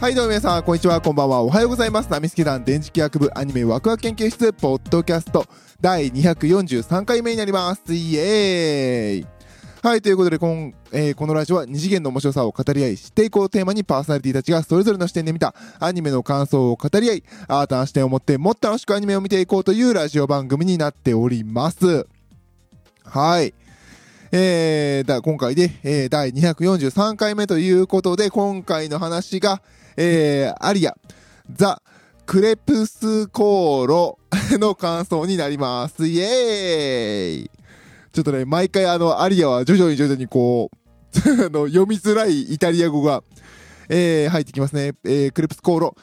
はいどうも皆さんこんにちは。こんばんは。おはようございます。ナミスケ団電磁気学部アニメワクワク研究室ポッドキャスト第243回目になります。イエーイ。はいということでこん、えーこのラジオは二次元の面白さを語り合い知っていこうテーマにパーソナリティたちがそれぞれの視点で見たアニメの感想を語り合い新たな視点を持ってもっと楽しくアニメを見ていこうというラジオ番組になっております。はい。えー、だ今回で、えー第243回目ということで、今回の話が、えー、アリア、ザ・クレプスコーロ の感想になります。イエーイちょっとね、毎回あの、アリアは徐々に徐々にこう、あの読みづらいイタリア語が、えー入ってきますね。えークレプスコーロ。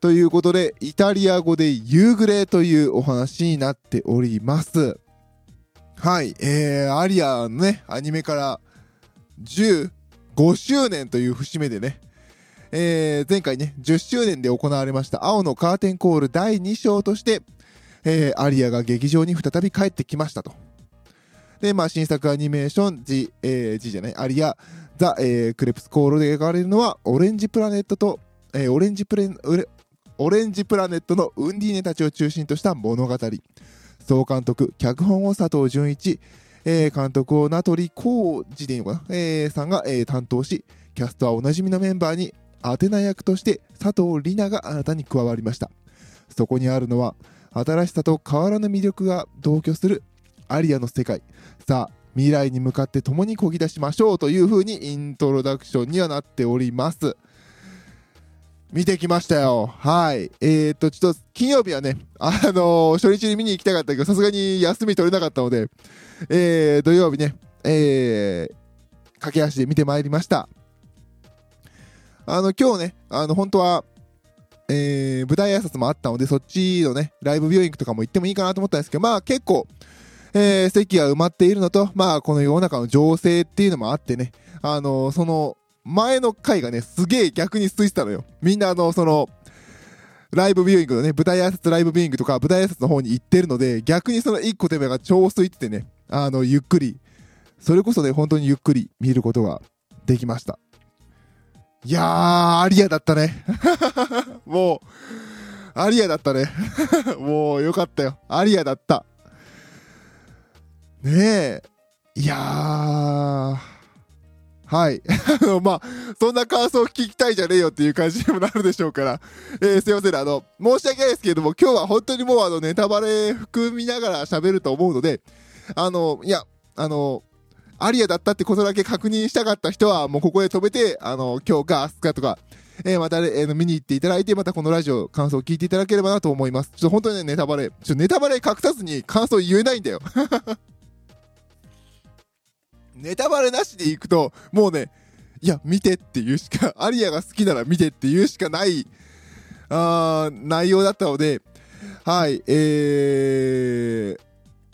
ということで、イタリア語で夕暮れというお話になっております。はい、えー、アリアのね、アニメから15周年という節目でね、えー前回ね、10周年で行われました青のカーテンコール第2章として、えーアリアが劇場に再び帰ってきましたと。で、まあ、新作アニメーション、G、えー G じゃない、アリア、ザ、えークレプスコールで描かれるのは、オレンジプラネットと、えーオレンジプレン、オレンジプラネットのウンディーネたちを中心とした物語。総監督、脚本を佐藤純一、えー監督を名取浩二でいいのかな、えーさんが、えー担当し、キャストはおなじみのメンバーに、アテナ役として佐藤里奈が新たに加わりました。そこにあるのは、新しさと変わらぬ魅力が同居するアリアの世界。さあ、未来に向かって共に漕ぎ出しましょうという風にイントロダクションにはなっております。見てきましたよ。はい。えー、っと、ちょっと、金曜日はね、あのー初日に見に行きたかったけど、さすがに休み取れなかったので、えー、土曜日ね、えー、駆け足で見てまいりました。あの、今日ね、あの、本当は、えー、舞台挨拶もあったので、そっちのね、ライブビューイングとかも行ってもいいかなと思ったんですけど、まあ結構、えー、席が埋まっているのと、まあこの世の中の情勢っていうのもあってね、あのその、前の回がね、すげえ逆に空いてたのよ。みんなあの、その、ライブビューイングのね、舞台挨拶ライブビューイングとか舞台挨拶の方に行ってるので、逆にその一個手前が超空いててね、あの、ゆっくり、それこそね、本当にゆっくり見ることができました。いやー、アリアだったね。もう、アリアだったね。もうよかったよ。アリアだった。ねえ。いやー。はい。あの、まあ、そんな感想を聞きたいじゃねえよっていう感じにもなるでしょうから。えーすいません。あの、申し訳ないですけれども、今日は本当にもうあの、ネタバレ含みながら喋ると思うので、あの、いや、あの、アリアだったってことだけ確認したかった人は、もうここで止めて、あの、今日か明日かとか、えーまた、えー見に行っていただいて、またこのラジオ、感想を聞いていただければなと思います。ちょっと本当にね、ネタバレ、ちょっとネタバレ隠さずに感想言えないんだよ。ネタバレなしで行くと、もうね、いや、見てっていうしか、アリアが好きなら見てっていうしかない、あ内容だったので、はい、えー、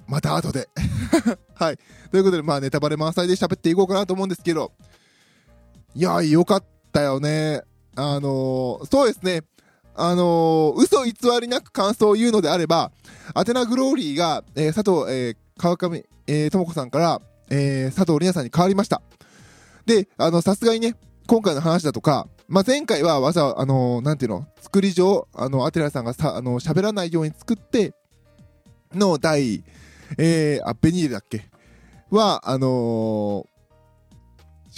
また後で。はい。ということで、まあ、ネタバレ満載で喋っていこうかなと思うんですけど、いや、よかったよね。あのーそうですね。あのー嘘偽りなく感想を言うのであれば、アテナグローリーが、えー佐藤、えー川上、えー、ともこさんから、えー佐藤里奈さんに変わりました。で、あの、さすがにね、今回の話だとか、まあ、前回はわざわざ、あのーなんていうの、作り上、あの、アテナさんがさ、あの、喋らないように作って、の第、えー、アッペニールだっけ？は、あのー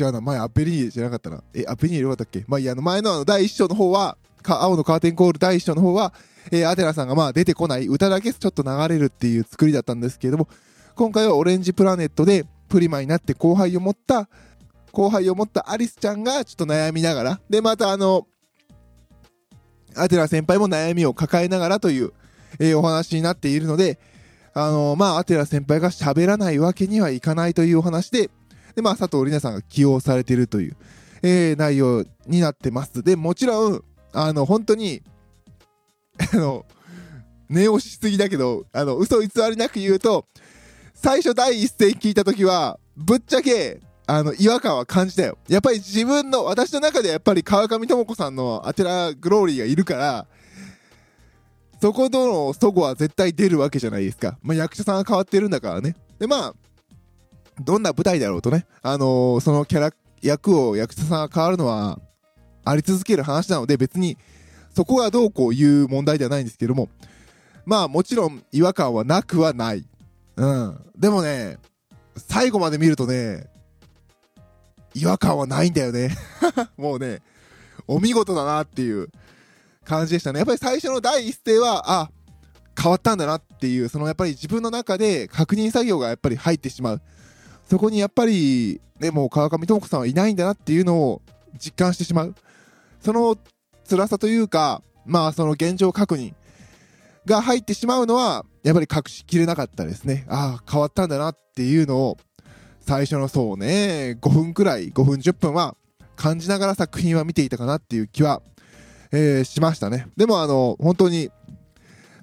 違うな、前アペリーじゃなかったな。え、アペリールよかったっけ？まあいや、あの前のあの第一章の方は、青のカーテンコール第一章の方は、えーアテナさんがまあ出てこない、歌だけちょっと流れるっていう作りだったんですけれども、今回はオレンジプラネットでプリマになって後輩を持った、後輩を持ったアリスちゃんがちょっと悩みながら、で、またあの、アテナ先輩も悩みを抱えながらという、えーお話になっているので、あのまあ、アテナ先輩が喋らないわけにはいかないというお話で、で、まあ、佐藤里奈さんが起用されているという、えー内容になってます。で、もちろん、あの、本当に、あの、念押しすぎだけど、あの、嘘偽りなく言うと、最初第一声聞いたときは、ぶっちゃけ、あの、違和感は感じたよ。やっぱり自分の、私の中でやっぱり川上智子さんのアテラグローリーがいるから、そことのそごは絶対出るわけじゃないですか。まあ、役者さんが変わってるんだからね。で、まあ、どんな舞台だろうとね、あのーそのキャラ、役を役者さんが変わるのは、あり続ける話なので別にそこがどうこういう問題ではないんですけども、まあもちろん違和感はなくはない。うん。でもね、最後まで見るとね、違和感はないんだよね。もうね、お見事だなっていう感じでしたね。やっぱり最初の第一声は、あ、変わったんだなっていう、そのやっぱり自分の中で確認作業がやっぱり入ってしまう。そこにやっぱり、ね、もう川上智子さんはいないんだなっていうのを実感してしまう。その辛さというか、まあその現状確認が入ってしまうのは、やっぱり隠しきれなかったですね。ああ、変わったんだなっていうのを、最初のそうね、5分くらい、5分10分は感じながら作品は見ていたかなっていう気は、えー、しましたね。でもあの、本当に、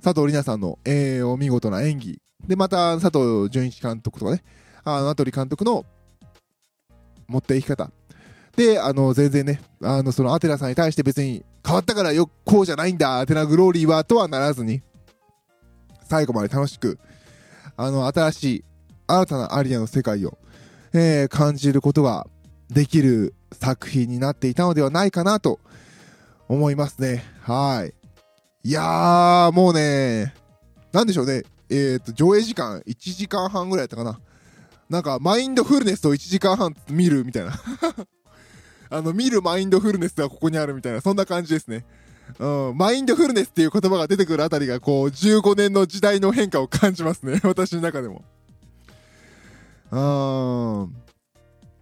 佐藤里奈さんの、えー、お見事な演技。で、また佐藤純一監督とかね、あの、名取監督の持っていき方。で、あの、全然ね、あの、そのアテナさんに対して別に変わったからよ、こうじゃないんだ、アテナグローリーは、とはならずに、最後まで楽しく、あの、新しい、新たなアリアの世界を、えー、感じることができる作品になっていたのではないかなと思いますね。はい。いやー、もうね、なんでしょうね。えっ、ー、と、上映時間1時間半ぐらいやったかな。なんか、マインドフルネスを1時間半見るみたいな。あの、見るマインドフルネスがここにあるみたいな、そんな感じですね。うん、マインドフルネスっていう言葉が出てくるあたりが、こう、15年の時代の変化を感じますね。私の中でも。うん。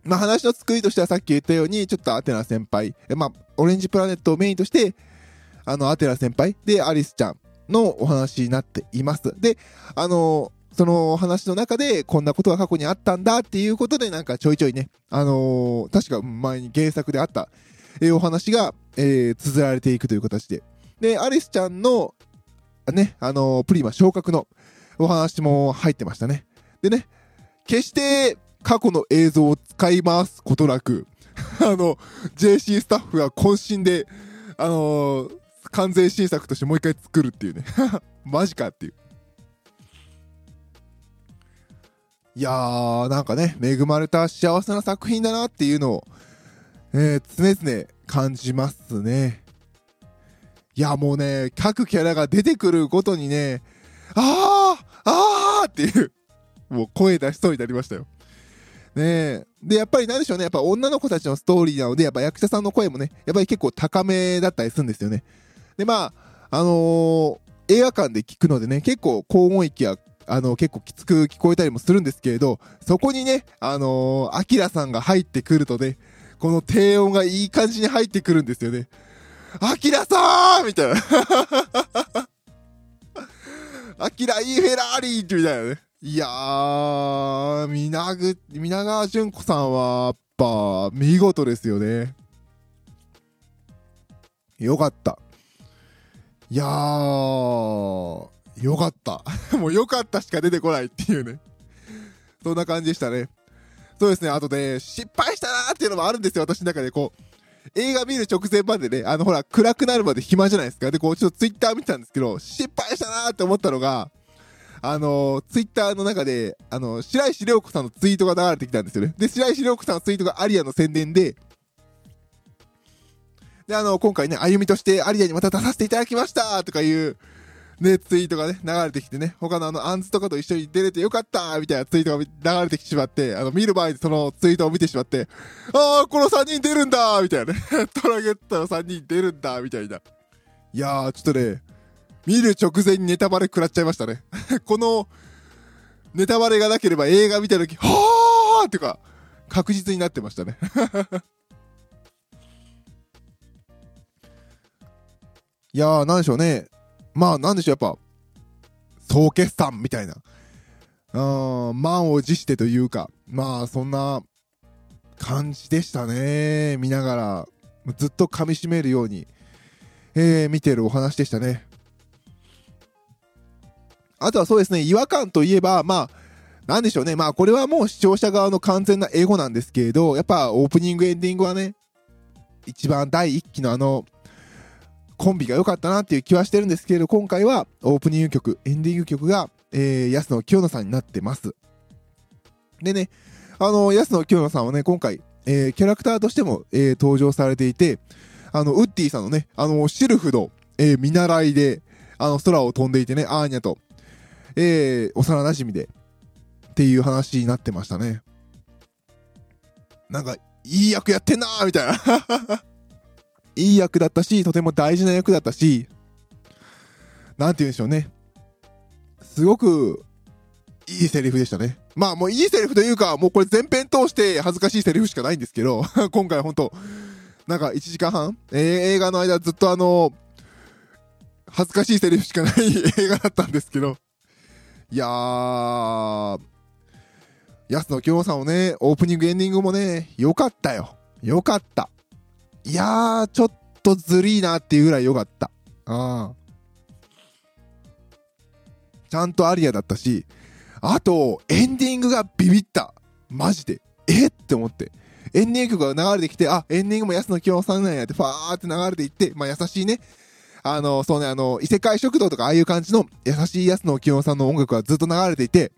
まあ、話の作りとしてはさっき言ったように、ちょっとアテナ先輩、まあ、オレンジプラネットをメインとして、あの、アテナ先輩でアリスちゃんのお話になっています。で、あのその話の中でこんなことが過去にあったんだっていうことでなんかちょいちょいね、あのー、確か前に原作であった、えー、お話が、えー、綴られていくという形で。で、アリスちゃんの、ね、あのー、プリマ昇格のお話も入ってましたね。でね、決して過去の映像を使い回すことなく、あの、JC スタッフが渾身で、あのー、完全新作としてもう一回作るっていうね。マジかっていう。いやー、なんかね、恵まれた幸せな作品だなっていうのを、えー、常々感じますね。いや、もうね、各キャラが出てくるごとにね、あーあーっていう、もう声出しそうになりましたよ。ねで、やっぱりなんでしょうね、やっぱ女の子たちのストーリーなので、やっぱ役者さんの声もね、やっぱり結構高めだったりするんですよね。で、まあ、あのー、映画館で聞くのでね、結構高音域やあの、結構きつく聞こえたりもするんですけれど、そこにね、あのー、アキラさんが入ってくるとね、この低音がいい感じに入ってくるんですよね。アキラさーみたいな。アキラいいフェラーリーみたいなね。いやー、皆ぐ、皆川淳子さんは、やっぱ、見事ですよね。よかった。いやー、よかった。もうよかったしか出てこないっていうね。そんな感じでしたね。そうですね、あとで、失敗したなーっていうのもあるんですよ、私の中で。こう、映画見る直前までね、あのほら、暗くなるまで暇じゃないですか。で、こう、ちょっとツイッター見てたんですけど、失敗したなーって思ったのが、あのツイッターの中で、あの、白石涼子さんのツイートが流れてきたんですよね。で、白石涼子さんのツイートがアリアの宣伝で、で、あの、今回ね、歩みとしてアリアにまた出させていただきましたとかいう、ね、ツイートがね、流れてきてね、他のあの、アンズとかと一緒に出れてよかったみたいなツイートが流れてきてしまって、あの、見る前にそのツイートを見てしまって、あー、この3人出るんだみたいなね。トラゲットの3人出るんだみたいな。いやー、ちょっとね、見る直前にネタバレ食らっちゃいましたね。この、ネタバレがなければ映画見た時、はーってか、確実になってましたね。いやー、なんでしょうね。まあ、なんでしょう、やっぱ、総決算みたいな。うん、満を持してというか、まあ、そんな感じでしたね。見ながら、ずっと噛み締めるように、えー、見てるお話でしたね。あとはそうですね、違和感といえば、まあ、なんでしょうね。まあ、これはもう視聴者側の完全な英語なんですけれど、やっぱオープニング、エンディングはね、一番第1期のあの、コンビが良かったなっていう気はしてるんですけれど、今回はオープニング曲、エンディング曲が、えー、安野清野さんになってます。でね、あの、安野清野さんはね、今回、えー、キャラクターとしても、えー、登場されていて、あの、ウッディさんのね、あの、シルフの、えー見習いで、あの、空を飛んでいてね、アーニャと、えー、幼馴染で、っていう話になってましたね。なんか、いい役やってんなーみたいな。いい役だったし、とても大事な役だったし、なんて言うんでしょうね。すごく、いいセリフでしたね。まあもういいセリフというか、もうこれ全編通して恥ずかしいセリフしかないんですけど、今回ほんと、なんか1時間半、えー映画の間ずっとあの、恥ずかしいセリフしかない 映画だったんですけど、いやー、安野京さんをね、オープニングエンディングもね、よかったよ。よかった。いやー、ちょっとずりーなっていうぐらいよかった。あーちゃんとアリアだったし、あと、エンディングがビビった。マジで。えって思って。エンディングが流れてきて、あ、エンディングも安野京さんなんやって、ファーって流れていって、まあ優しいね。あの、そうね、あの、異世界食堂とかああいう感じの優しい安野清さんの音楽がずっと流れていて、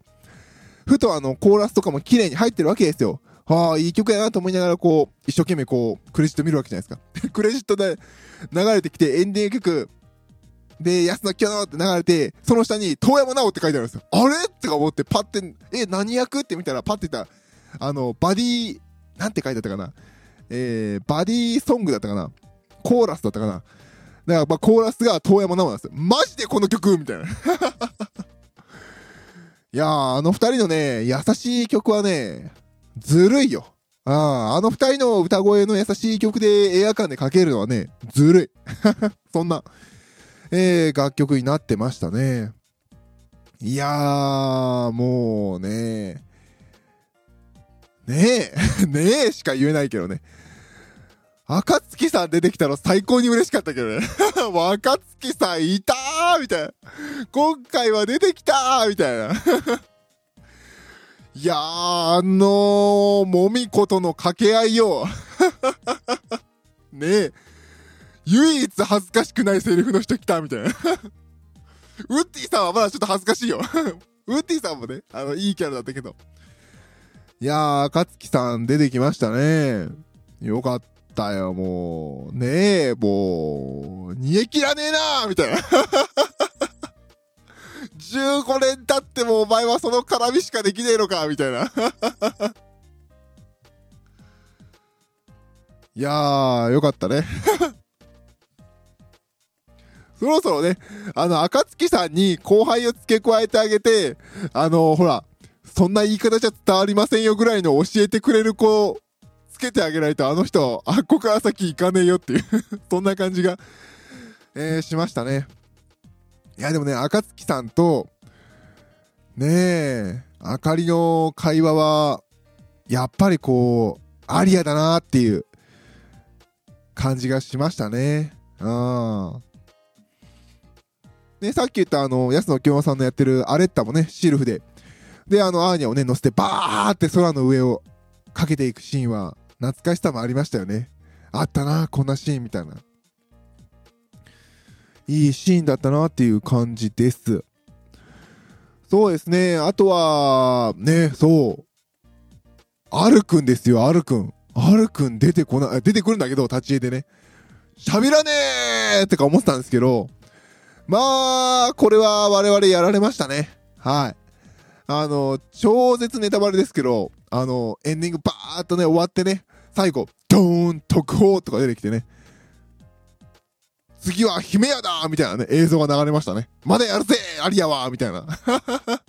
ふとあの、コーラスとかも綺麗に入ってるわけですよ。はあ、いい曲やなと思いながらこう、一生懸命こう、クレジット見るわけじゃないですか。クレジットで流れてきて、エンディング曲、で、安野清って流れて、その下に、遠山直って書いてあるんですよ。あれってか思って、パって、え、何役って見たら、パって言ったら、あの、バディ、なんて書いてあったかな。えー、バディソングだったかな。コーラスだったかな。だから、まあ、コーラスが遠山直なんですよ。マジでこの曲みたいな。いやー、あの二人のね、優しい曲はね、ずるいよ。ああ、あの二人の歌声の優しい曲でエア感でかけるのはね、ずるい。そんな、えー、楽曲になってましたね。いやー、もうね、ねえ、ねえしか言えないけどね。赤月さん出てきたの最高に嬉しかったけどね。若月さんいたーみたいな。今回は出てきたーみたいな。いやー、あのー、もみことの掛け合いよ。ねえ。唯一恥ずかしくないセリフの人来たみたいな。ウッディさんはまだちょっと恥ずかしいよ。ウッディさんもね、あの、いいキャラだったけど。いやー、赤月さん出てきましたね。よかったよ、もう。ねえ、もう、煮え切らねえなーみたいな。15年経ってもお前はその絡みしかできねえのかみたいな。いやー、よかったね。そろそろね、あの、赤月さんに後輩を付け加えてあげて、あの、ほら、そんな言い方じゃ伝わりませんよぐらいの教えてくれる子、つけてあげないとあの人、あっこから先行かねえよっていう そんな感じが、えー、しましたね。いや、でもね、赤月さんと、ねえ、あかりの会話は、やっぱりこう、アリアだなっていう感じがしましたね。うん。ね、さっき言ったあの、安野京馬さんのやってるアレッタもね、シルフで。で、あの、アーニャをね、乗せてバーって空の上をかけていくシーンは、懐かしさもありましたよね。あったな、こんなシーンみたいな。いいシーンだったなっていう感じです。そうですね。あとは、ね、そう。アルくんですよ、アルくん。アルくん出てこない、出てくるんだけど、立ち絵でね。喋らねーってか思ってたんですけど、まあ、これは我々やられましたね。はい。あの、超絶ネタバレですけど、あの、エンディングバーっとね、終わってね、最後、ドーン、特報とか出てきてね、次は姫屋だみたいなね、映像が流れましたね。まだやるぜアリアはみたいな。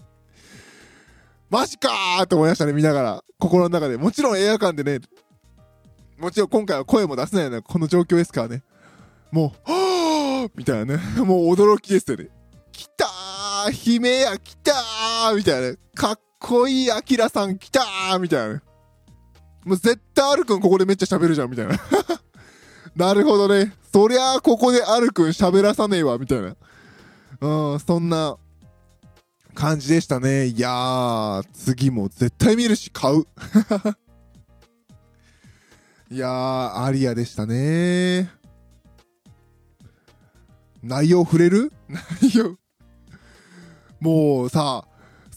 マジかーって思いましたね、見ながら。心の中で。もちろん映画館でね、もちろん今回は声も出せないようなこの状況ですからね。もう、は ぁみたいなね。もう驚きですよね。来たー姫屋来たーみたいなね。かっこいいアキラさん来たーみたいなね。もう絶対アルくんここでめっちゃ喋るじゃんみたいな。なるほどね。そりゃあここでアルくん喋らさねえわみたいな。うん、そんな感じでしたね。いやー、次も絶対見るし買う。いやー、アリアでしたね。内容触れる？内容。もうさ、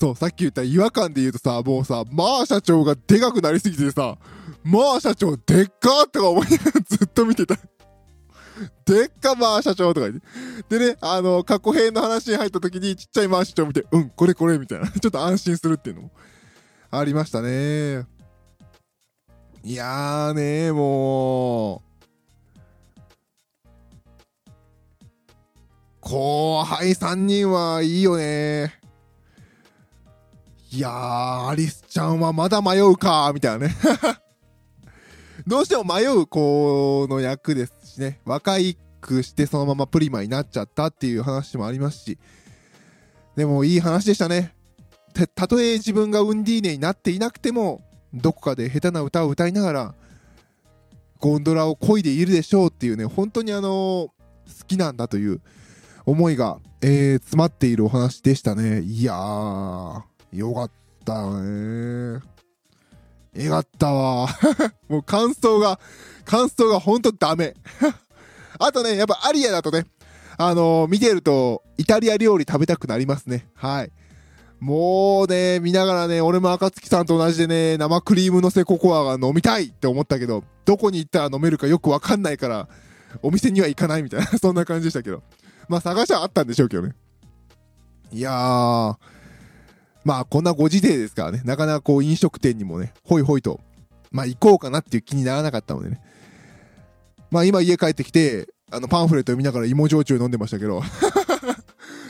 そう、さっき言った違和感で言うとさ、もうさ、マー社長がでかくなりすぎてさ、マー社長でっかーって思いながらずっと見てた。でっかまあ社長とか言って。でね、あの、過去編の話に入った時にちっちゃいまあ社長見て、うん、これこれみたいな。ちょっと安心するっていうのもありましたね。いやーねもう、後輩3人はいいよねいやー、アリスちゃんはまだ迷うかみたいなね どうしても迷う子の役ですしね、若いくしてそのままプリマになっちゃったっていう話もありますし、でもいい話でしたね。たとえ自分がウンディーネになっていなくても、どこかで下手な歌を歌いながら、ゴンドラを漕いでいるでしょうっていうね、本当にあの好きなんだという思いが、えー、詰まっているお話でしたね。いやー、よかったねよかったわ。もう感想が、感想がほんとダメ。あとね、やっぱアリアだとね、あのー、見てると、イタリア料理食べたくなりますね。はい。もうね、見ながらね、俺も赤月さんと同じでね、生クリームのせココアが飲みたいって思ったけど、どこに行ったら飲めるかよくわかんないから、お店には行かないみたいな、そんな感じでしたけど。まあ探しはあったんでしょうけどね。いやー、まあこんなご時世ですからね、なかなかこう飲食店にもね、ほいほいと、まあ行こうかなっていう気にならなかったのでね。まあ今家帰ってきて、あのパンフレットを見ながら芋焼酎飲んでましたけど。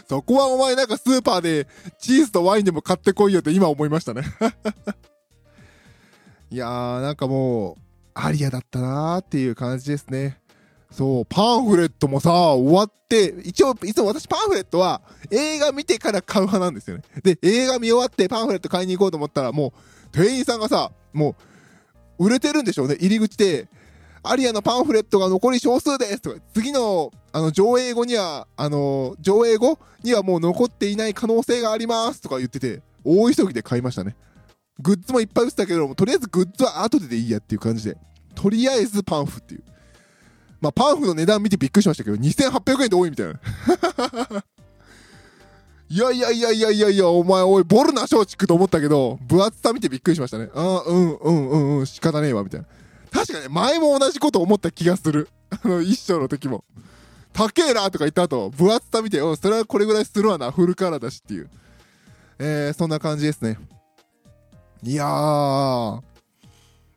そこはお前なんかスーパーでチーズとワインでも買ってこいよって今思いましたね いやーなんかもう、アリアだったなーっていう感じですね。そう、パンフレットもさ、終わって、一応、いつも私パンフレットは映画見てから買う派なんですよね。で、映画見終わってパンフレット買いに行こうと思ったら、もう、店員さんがさ、もう、売れてるんでしょうね、入り口で。アリアのパンフレットが残り少数ですとか、次の、あの、上映後には、あの、上映後にはもう残っていない可能性がありますとか言ってて、大急ぎで買いましたね。グッズもいっぱい売ってたけども、とりあえずグッズは後ででいいやっていう感じで。とりあえずパンフっていう。まあ、パンフの値段見てびっくりしましたけど、2800円で多いみたいな。いやいやいやいやいやいや、お前、おい、ボルナ松竹と思ったけど、分厚さ見てびっくりしましたね。ああ、うんうんうんうん、仕方ねえわ、みたいな。確かに、前も同じこと思った気がする。あの、一章の時も。高えなとか言った後、分厚さ見て、うん、それはこれぐらいするわな、フルカラーだしっていう。えー、そんな感じですね。いやー、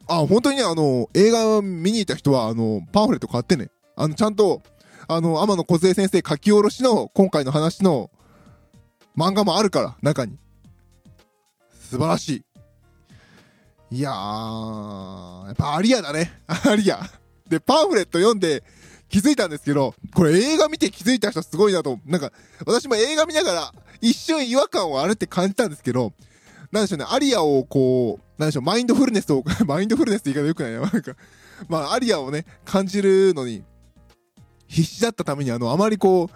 あ、本当にね、あの、映画見に行った人は、あの、パンフレット買ってね。あの、ちゃんと、あの、天野梢先生書き下ろしの、今回の話の、漫画もあるから、中に。素晴らしい。いやー、やっぱアリアだね。アリア。で、パンフレット読んで気づいたんですけど、これ映画見て気づいた人すごいなと。なんか、私も映画見ながら、一瞬違和感をあるって感じたんですけど、なんでしょうね、アリアをこう、なんでしょう、マインドフルネスを、マインドフルネスって言い方よくないな。なんか、まあ、アリアをね、感じるのに、必死だったために、あの、あまりこう、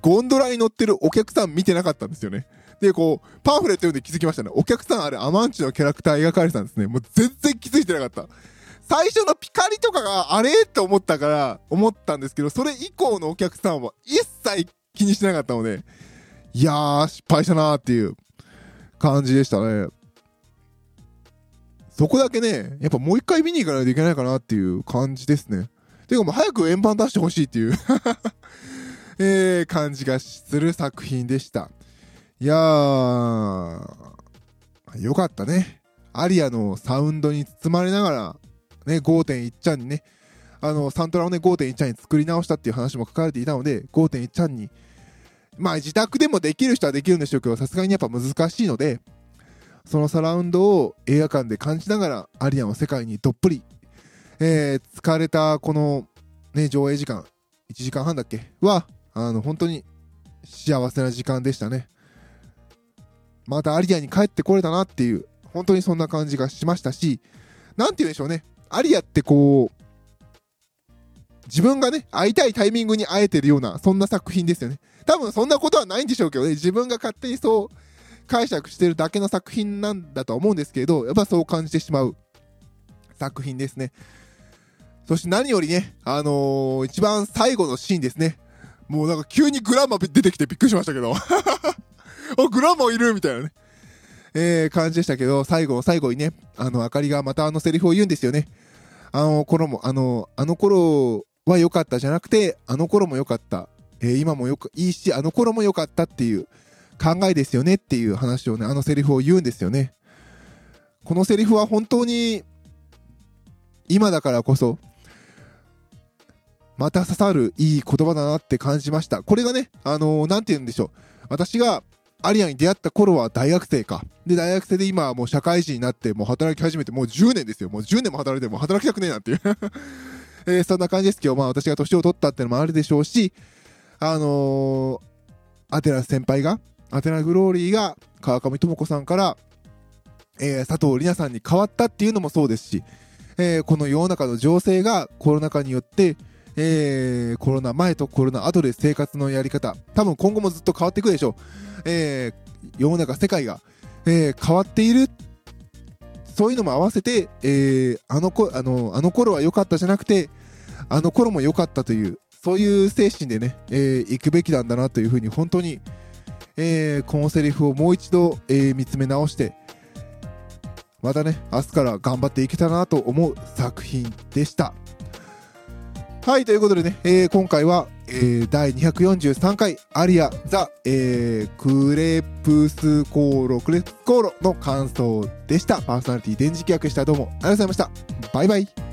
ゴンドラに乗ってるお客さん見てなかったんですよね。で、こう、パンフレット読んで気づきましたね。お客さんあれ、アマンチュのキャラクター描かれてたんですね。もう全然気づいてなかった。最初のピカリとかがあれ？って思ったから、思ったんですけど、それ以降のお客さんは一切気にしてなかったので、いやー、失敗したなーっていう感じでしたね。そこだけね、やっぱもう一回見に行かないといけないかなっていう感じですね。てかもう早く円盤出してほしいっていう えー、感じがする作品でした。いやー、よかったね。アリアのサウンドに包まれながら、ね、5.1ちゃんにね、あの、サントラをね、5.1ちゃんに作り直したっていう話も書かれていたので、5.1ちゃんに、まあ自宅でもできる人はできるんでしょうけど、さすがにやっぱ難しいので、そのサラウンドを映画館で感じながら、アリアンは世界にどっぷり、えー、疲れたこの、ね、上映時間、1時間半だっけ？は、あの、本当に幸せな時間でしたね。またアリアに帰ってこれたなっていう、本当にそんな感じがしましたし、なんて言うんでしょうね。アリアってこう、自分がね、会いたいタイミングに会えてるような、そんな作品ですよね。多分そんなことはないんでしょうけどね、自分が勝手にそう解釈してるだけの作品なんだと思うんですけど、やっぱそう感じてしまう作品ですね。そして何よりね、あのー、一番最後のシーンですね。もうなんか急にグランマ出てきてびっくりしましたけど。お、グランマいるみたいなね。えー、感じでしたけど、最後、最後にね、あの、あかりがまたあのセリフを言うんですよね。あの頃も、あの、あの頃は良かったじゃなくて、あの頃も良かった。えー、今もよくいいし、あの頃も良かったっていう考えですよねっていう話をね、あのセリフを言うんですよね。このセリフは本当に今だからこそ、また刺さるいい言葉だなって感じました。これがね、あのー、なんて言うんでしょう。私がアリアに出会った頃は大学生か。で、大学生で今はもう社会人になって、もう働き始めて、もう10年ですよ。もう10年も働いて、もう働きたくねえなんていう えー、そんな感じですけど、まあ私が年を取ったってのもあるでしょうし、あのー、アテナ先輩が、アテナグローリーが川上智子さんから、えー、佐藤里奈さんに変わったっていうのもそうですし、えー、この世の中の情勢がコロナ禍によって、えー、コロナ前とコロナ後で生活のやり方、多分今後もずっと変わっていくでしょう。えー、世の中、世界が、えー、変わっている。そういうのも合わせて、えー、あのこあのあの頃は良かったじゃなくて、あの頃も良かったという、そういう精神でね、えー、行くべきなんだなというふうに、本当に、えー、このセリフをもう一度、えー、見つめ直して、またね、明日から頑張っていけたらなと思う作品でした。はい、ということでね、えー、今回は、えー、第243回アリア・ザ・えー、クレプスコーロ、クレプスコーロの感想でした。パーソナリティ電磁気役したどうもありがとうございました。バイバイ。